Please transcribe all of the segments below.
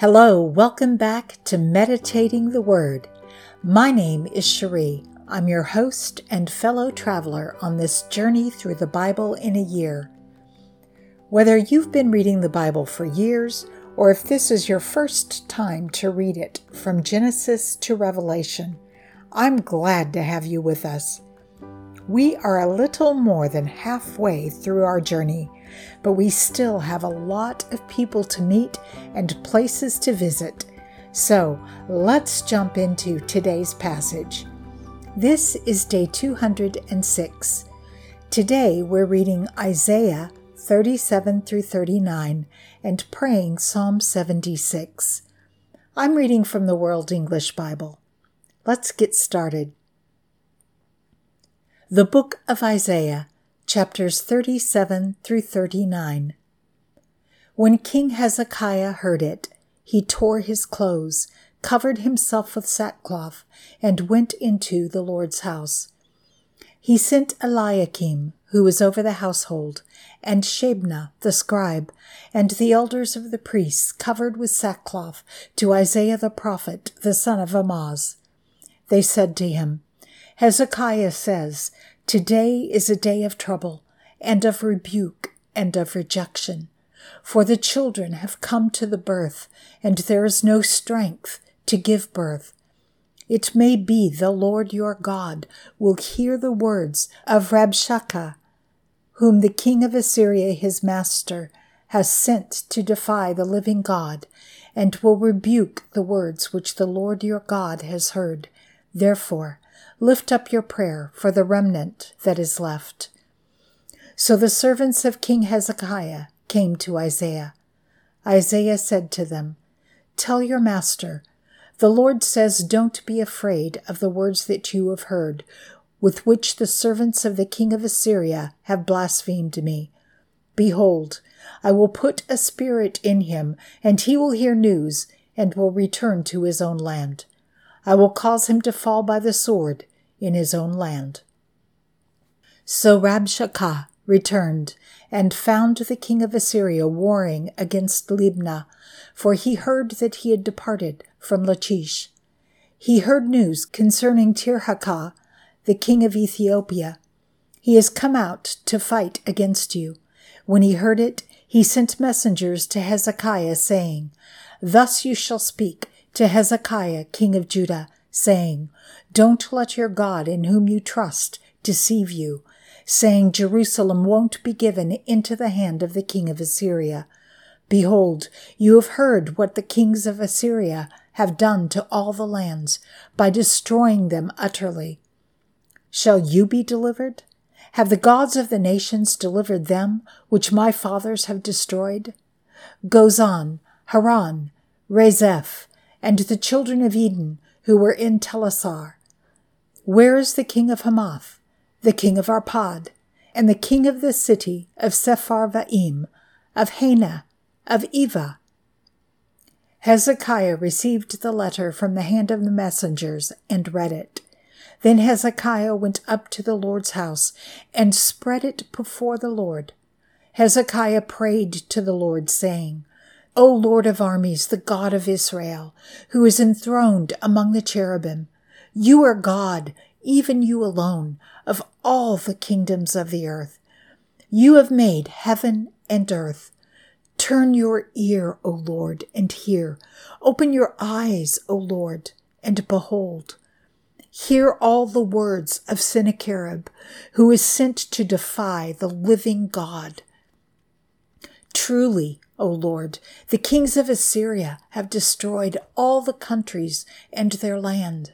Hello, welcome back to Meditating the Word. My name is Cherie. I'm your host and fellow traveler on this journey through the Bible in a year. Whether you've been reading the Bible for years or if this is your first time to read it from Genesis to Revelation, I'm glad to have you with us. We are a little more than halfway through our journey but we still have a lot of people to meet and places to visit. So let's jump into today's passage. This is day 206. Today we're reading Isaiah 37 through 39 and praying Psalm 76. I'm reading from the World English Bible. Let's get started. The Book of Isaiah chapters 37 through 39. When King Hezekiah heard it, he tore his clothes, covered himself with sackcloth, and went into the Lord's house. He sent Eliakim, who was over the household, and Shebna the scribe, and the elders of the priests, covered with sackcloth, to Isaiah the prophet, the son of Amoz. They said to him, Hezekiah says, Today is a day of trouble and of rebuke and of rejection. For the children have come to the birth, and there is no strength to give birth. It may be the Lord your God will hear the words of Rabshakeh, whom the king of Assyria his master has sent to defy the living God, and will rebuke the words which the Lord your God has heard. Therefore, lift up your prayer for the remnant that is left. So the servants of King Hezekiah came to Isaiah. Isaiah said to them, Tell your master, the Lord says, Don't be afraid of the words that you have heard, with which the servants of the king of Assyria have blasphemed me. Behold, I will put a spirit in him, and he will hear news, and will return to his own land. I will cause him to fall by the sword in his own land. So Rabshakeh returned and found the king of Assyria warring against Libnah, for he heard that he had departed from Lachish. He heard news concerning Tirhakah, the king of Ethiopia. He has come out to fight against you. When he heard it, he sent messengers to Hezekiah, saying, Thus you shall speak to Hezekiah, king of Judah, saying, Don't let your God in whom you trust deceive you, saying, Jerusalem won't be given into the hand of the king of Assyria. Behold, you have heard what the kings of Assyria have done to all the lands by destroying them utterly. Shall you be delivered? Have the gods of the nations delivered them, which my fathers have destroyed? Gozan, Haran, Rezeph, and the children of Eden who were in Telassar. Where is the king of Hamath, the king of Arpad, and the king of the city of Sepharvaim, of Hena, of Ivvah? Hezekiah received the letter from the hand of the messengers and read it. Then Hezekiah went up to the Lord's house and spread it before the Lord. Hezekiah prayed to the Lord, saying, O Lord of armies, the God of Israel, who is enthroned among the cherubim, you are God, even you alone, of all the kingdoms of the earth. You have made heaven and earth. Turn your ear, O Lord, and hear. Open your eyes, O Lord, and behold. Hear all the words of Sennacherib, who is sent to defy the living God. Truly, O Lord, the kings of Assyria have destroyed all the countries and their land,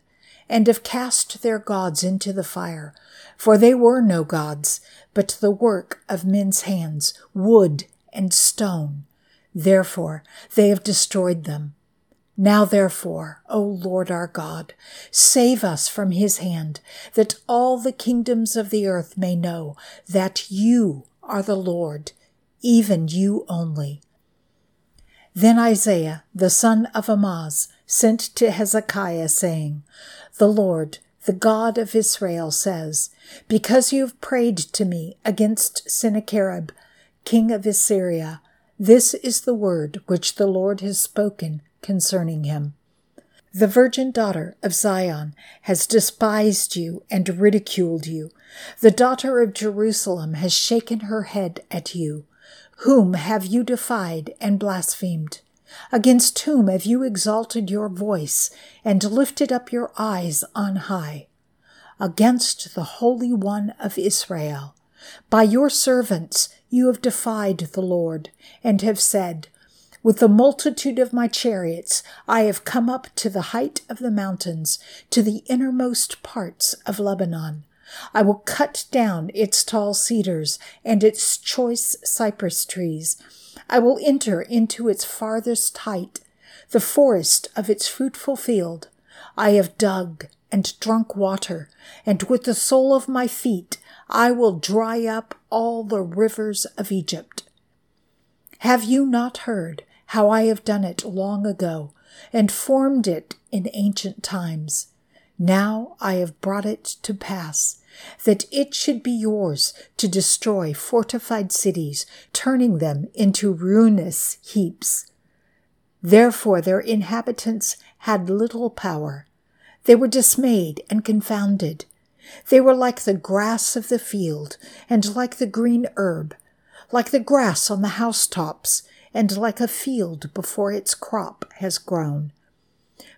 and have cast their gods into the fire. For they were no gods, but the work of men's hands, wood and stone. Therefore they have destroyed them. Now therefore, O Lord our God, save us from his hand, that all the kingdoms of the earth may know that you are the Lord, even you only. Then Isaiah, the son of Amoz, sent to Hezekiah, saying, The Lord, the God of Israel, says, Because you have prayed to me against Sennacherib, king of Assyria, this is the word which the Lord has spoken concerning him. The virgin daughter of Zion has despised you and ridiculed you. The daughter of Jerusalem has shaken her head at you. Whom have you defied and blasphemed? Against whom have you exalted your voice and lifted up your eyes on high? Against the Holy One of Israel. By your servants you have defied the Lord, and have said, With the multitude of my chariots I have come up to the height of the mountains, to the innermost parts of Lebanon. I will cut down its tall cedars and its choice cypress trees. I will enter into its farthest height, the forest of its fruitful field. I have dug and drunk water, and with the sole of my feet I will dry up all the rivers of Egypt. Have you not heard how I have done it long ago and formed it in ancient times? Now I have brought it to pass that it should be yours to destroy fortified cities, turning them into ruinous heaps. Therefore their inhabitants had little power. They were dismayed and confounded. They were like the grass of the field, and like the green herb, like the grass on the housetops, and like a field before its crop has grown.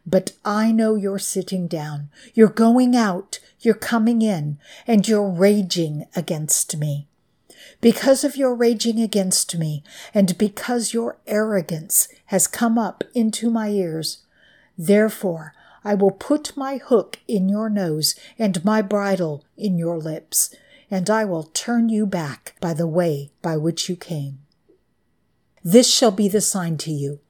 But I know you're sitting down, you're going out, you're coming in, and you're raging against me. Because of your raging against me, and because your arrogance has come up into my ears, therefore I will put my hook in your nose and my bridle in your lips, and I will turn you back by the way by which you came. This shall be the sign to you.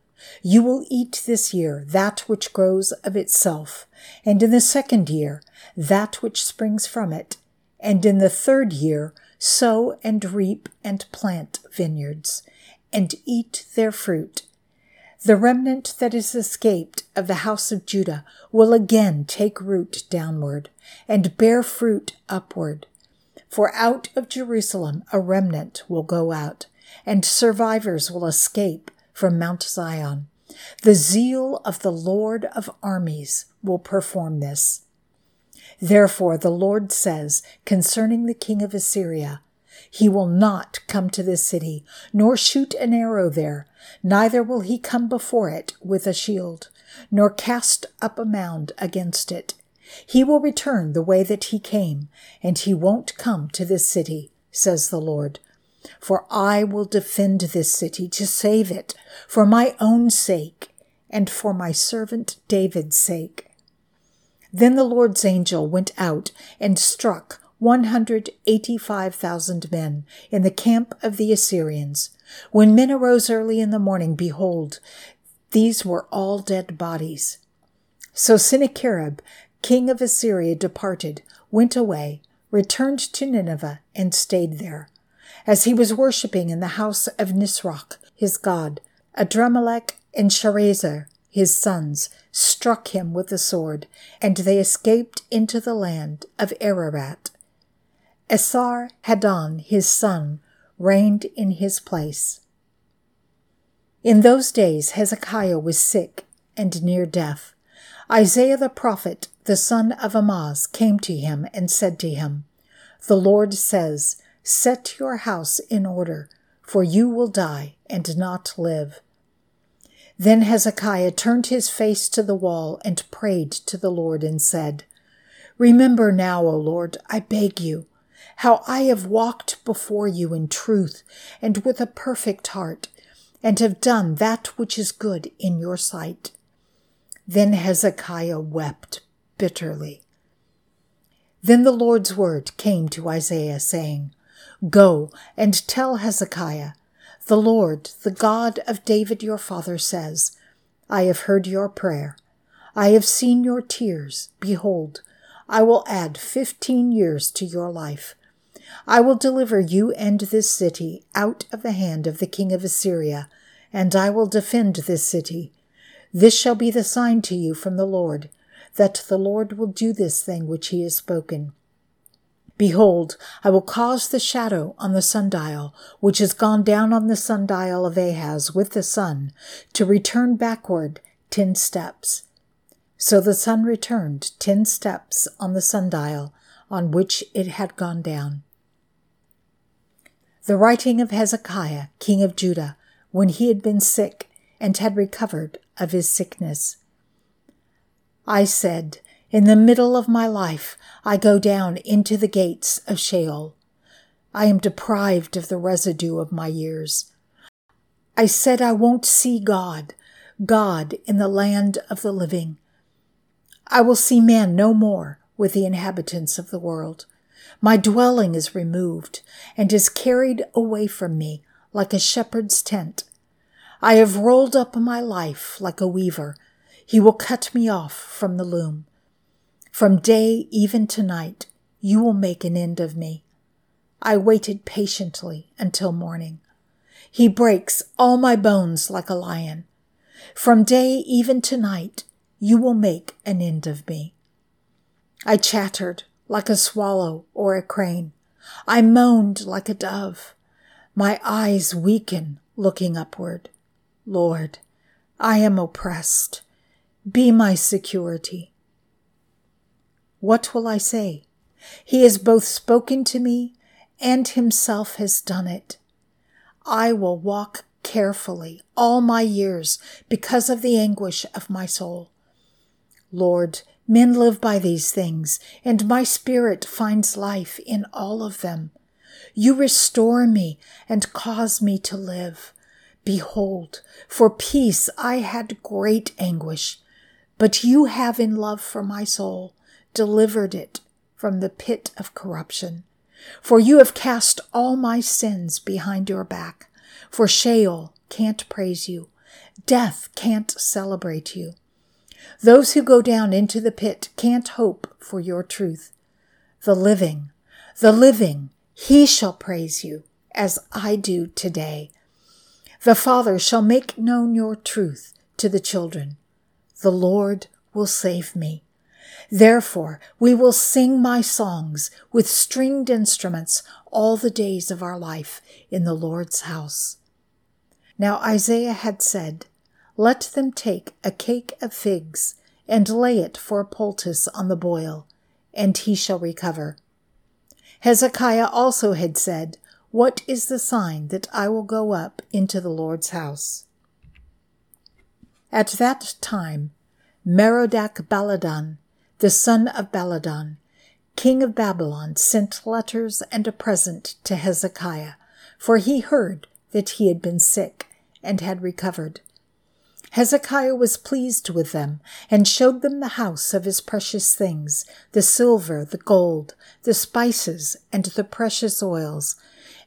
You will eat this year that which grows of itself, and in the second year that which springs from it, and in the third year sow and reap and plant vineyards, and eat their fruit. The remnant that is escaped of the house of Judah will again take root downward, and bear fruit upward. For out of Jerusalem a remnant will go out, and survivors will escape from Mount Zion. The zeal of the Lord of armies will perform this. Therefore, the Lord says concerning the king of Assyria, He will not come to this city, nor shoot an arrow there, neither will he come before it with a shield, nor cast up a mound against it. He will return the way that he came, and he won't come to this city, says the Lord. For I will defend this city to save it for my own sake and for my servant David's sake. Then the Lord's angel went out and struck 185,000 men in the camp of the Assyrians. When men arose early in the morning, behold, these were all dead bodies. So Sennacherib, king of Assyria, departed, went away, returned to Nineveh, and stayed there. As he was worshipping in the house of Nisroch, his god, Adrammelech and Sharezer, his sons, struck him with the sword, and they escaped into the land of Ararat. Esar Haddon, his son, reigned in his place. In those days Hezekiah was sick and near death. Isaiah the prophet, the son of Amoz, came to him and said to him, The Lord says, Set your house in order, for you will die and not live. Then Hezekiah turned his face to the wall and prayed to the Lord and said, Remember now, O Lord, I beg you, how I have walked before you in truth and with a perfect heart, and have done that which is good in your sight. Then Hezekiah wept bitterly. Then the Lord's word came to Isaiah, saying, Go and tell Hezekiah, The Lord, the God of David your father, says, I have heard your prayer. I have seen your tears. Behold, I will add fifteen years to your life. I will deliver you and this city out of the hand of the king of Assyria, and I will defend this city. This shall be the sign to you from the Lord, that the Lord will do this thing which he has spoken. Behold, I will cause the shadow on the sundial, which has gone down on the sundial of Ahaz with the sun, to return backward ten steps. So the sun returned ten steps on the sundial on which it had gone down. The writing of Hezekiah, king of Judah, when he had been sick and had recovered of his sickness. I said, In the middle of my life, I go down into the gates of Sheol. I am deprived of the residue of my years. I said, I won't see God, God in the land of the living. I will see man no more with the inhabitants of the world. My dwelling is removed and is carried away from me like a shepherd's tent. I have rolled up my life like a weaver. He will cut me off from the loom. From day even to night, you will make an end of me. I waited patiently until morning. He breaks all my bones like a lion. From day even to night, you will make an end of me. I chattered like a swallow or a crane. I moaned like a dove. My eyes weaken looking upward. Lord, I am oppressed. Be my security. What will I say? He has both spoken to me and himself has done it. I will walk carefully all my years because of the anguish of my soul. Lord, men live by these things, and my spirit finds life in all of them. You restore me and cause me to live. Behold, for peace I had great anguish, but you have in love for my soul delivered it from the pit of corruption. For you have cast all my sins behind your back. For Sheol can't praise you. Death can't celebrate you. Those who go down into the pit can't hope for your truth. The living, the living, he shall praise you as I do today. The Father shall make known your truth to the children. The Lord will save me. Therefore, we will sing my songs with stringed instruments all the days of our life in the Lord's house. Now Isaiah had said, Let them take a cake of figs and lay it for a poultice on the boil, and he shall recover. Hezekiah also had said, What is the sign that I will go up into the Lord's house? At that time, Merodach Baladan, the son of Baladan, king of Babylon, sent letters and a present to Hezekiah, for he heard that he had been sick and had recovered. Hezekiah was pleased with them and showed them the house of his precious things, the silver, the gold, the spices, and the precious oils,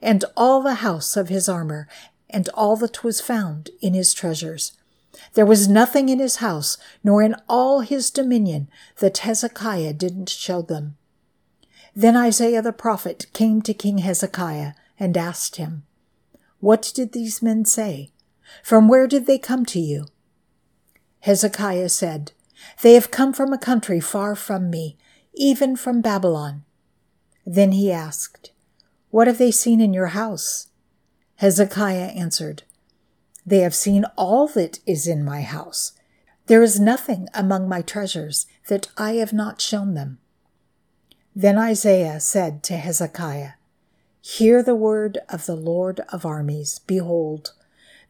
and all the house of his armor, and all that was found in his treasures. There was nothing in his house, nor in all his dominion, that Hezekiah didn't show them. Then Isaiah the prophet came to King Hezekiah and asked him, What did these men say? From where did they come to you? Hezekiah said, They have come from a country far from me, even from Babylon. Then he asked, What have they seen in your house? Hezekiah answered, They have seen all that is in my house. There is nothing among my treasures that I have not shown them. Then Isaiah said to Hezekiah, Hear the word of the Lord of armies. Behold,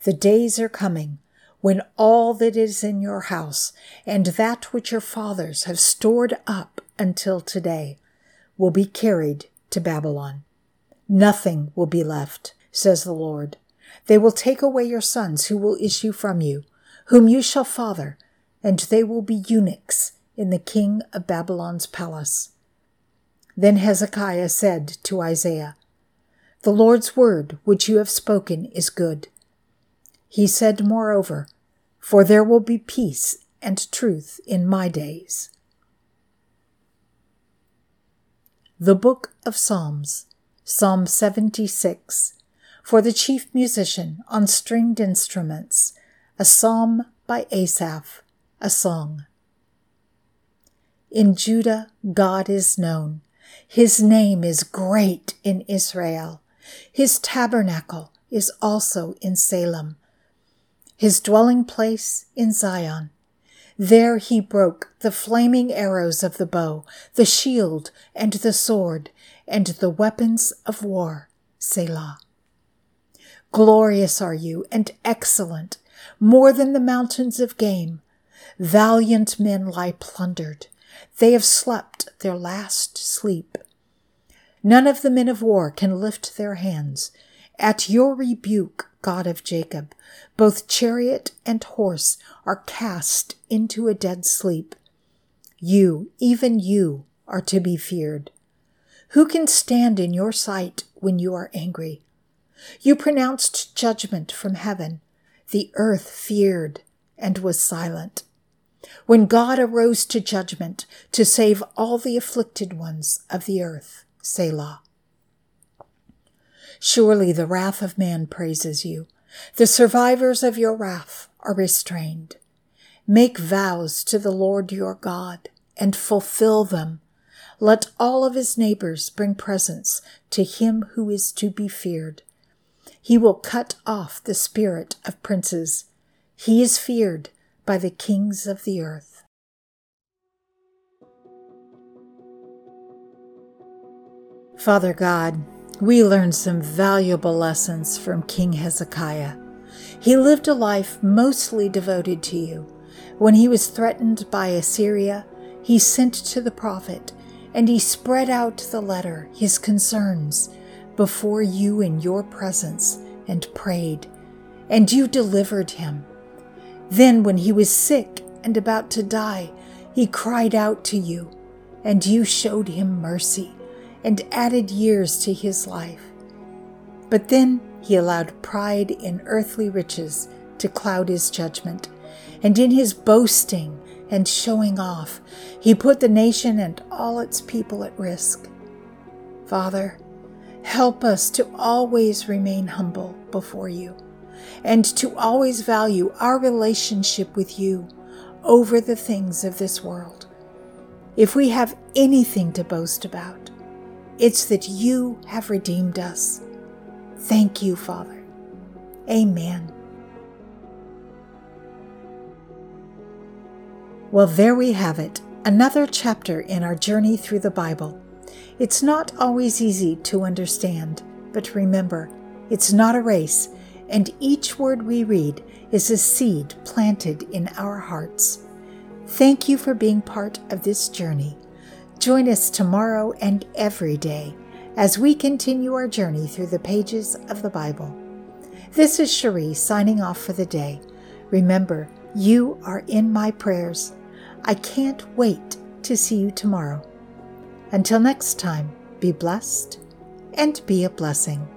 the days are coming when all that is in your house and that which your fathers have stored up until today will be carried to Babylon. Nothing will be left, says the Lord. They will take away your sons who will issue from you, whom you shall father, and they will be eunuchs in the king of Babylon's palace. Then Hezekiah said to Isaiah, The Lord's word which you have spoken is good. He said, moreover, For there will be peace and truth in my days. The Book of Psalms, Psalm 76, for the chief musician on stringed instruments, a psalm by Asaph, a song. In Judah, God is known. His name is great in Israel. His tabernacle is also in Salem his dwelling place in Zion, There he broke the flaming arrows of the bow, the shield and the sword, and the weapons of war. Selah. Glorious are you and excellent, more than the mountains of game. Valiant men lie plundered. They have slept their last sleep. None of the men of war can lift their hands. At your rebuke, God of Jacob, both chariot and horse are cast into a dead sleep. You, even you, are to be feared. Who can stand in your sight when you are angry? You pronounced judgment from heaven. The earth feared and was silent. When God arose to judgment to save all the afflicted ones of the earth, Selah. Surely the wrath of man praises you. The survivors of your wrath are restrained. Make vows to the Lord your God and fulfill them. Let all of his neighbors bring presents to him who is to be feared. He will cut off the spirit of princes. He is feared by the kings of the earth. Father God, we learn some valuable lessons from King Hezekiah. He lived a life mostly devoted to you. When he was threatened by Assyria, he sent to the prophet and he spread out the letter, his concerns, before you in your presence and prayed, and you delivered him. Then, when he was sick and about to die, he cried out to you, and you showed him mercy and added years to his life. But then he allowed pride in earthly riches to cloud his judgment, and in his boasting and showing off, he put the nation and all its people at risk. Father, Help us to always remain humble before you and to always value our relationship with you over the things of this world. If we have anything to boast about, it's that you have redeemed us. Thank you, Father. Amen. Well, there we have it, another chapter in our journey through the Bible. It's not always easy to understand, but remember, it's not a race, and each word we read is a seed planted in our hearts. Thank you for being part of this journey. Join us tomorrow and every day as we continue our journey through the pages of the Bible. This is Cherie signing off for the day. Remember, you are in my prayers. I can't wait to see you tomorrow. Until next time, be blessed and be a blessing.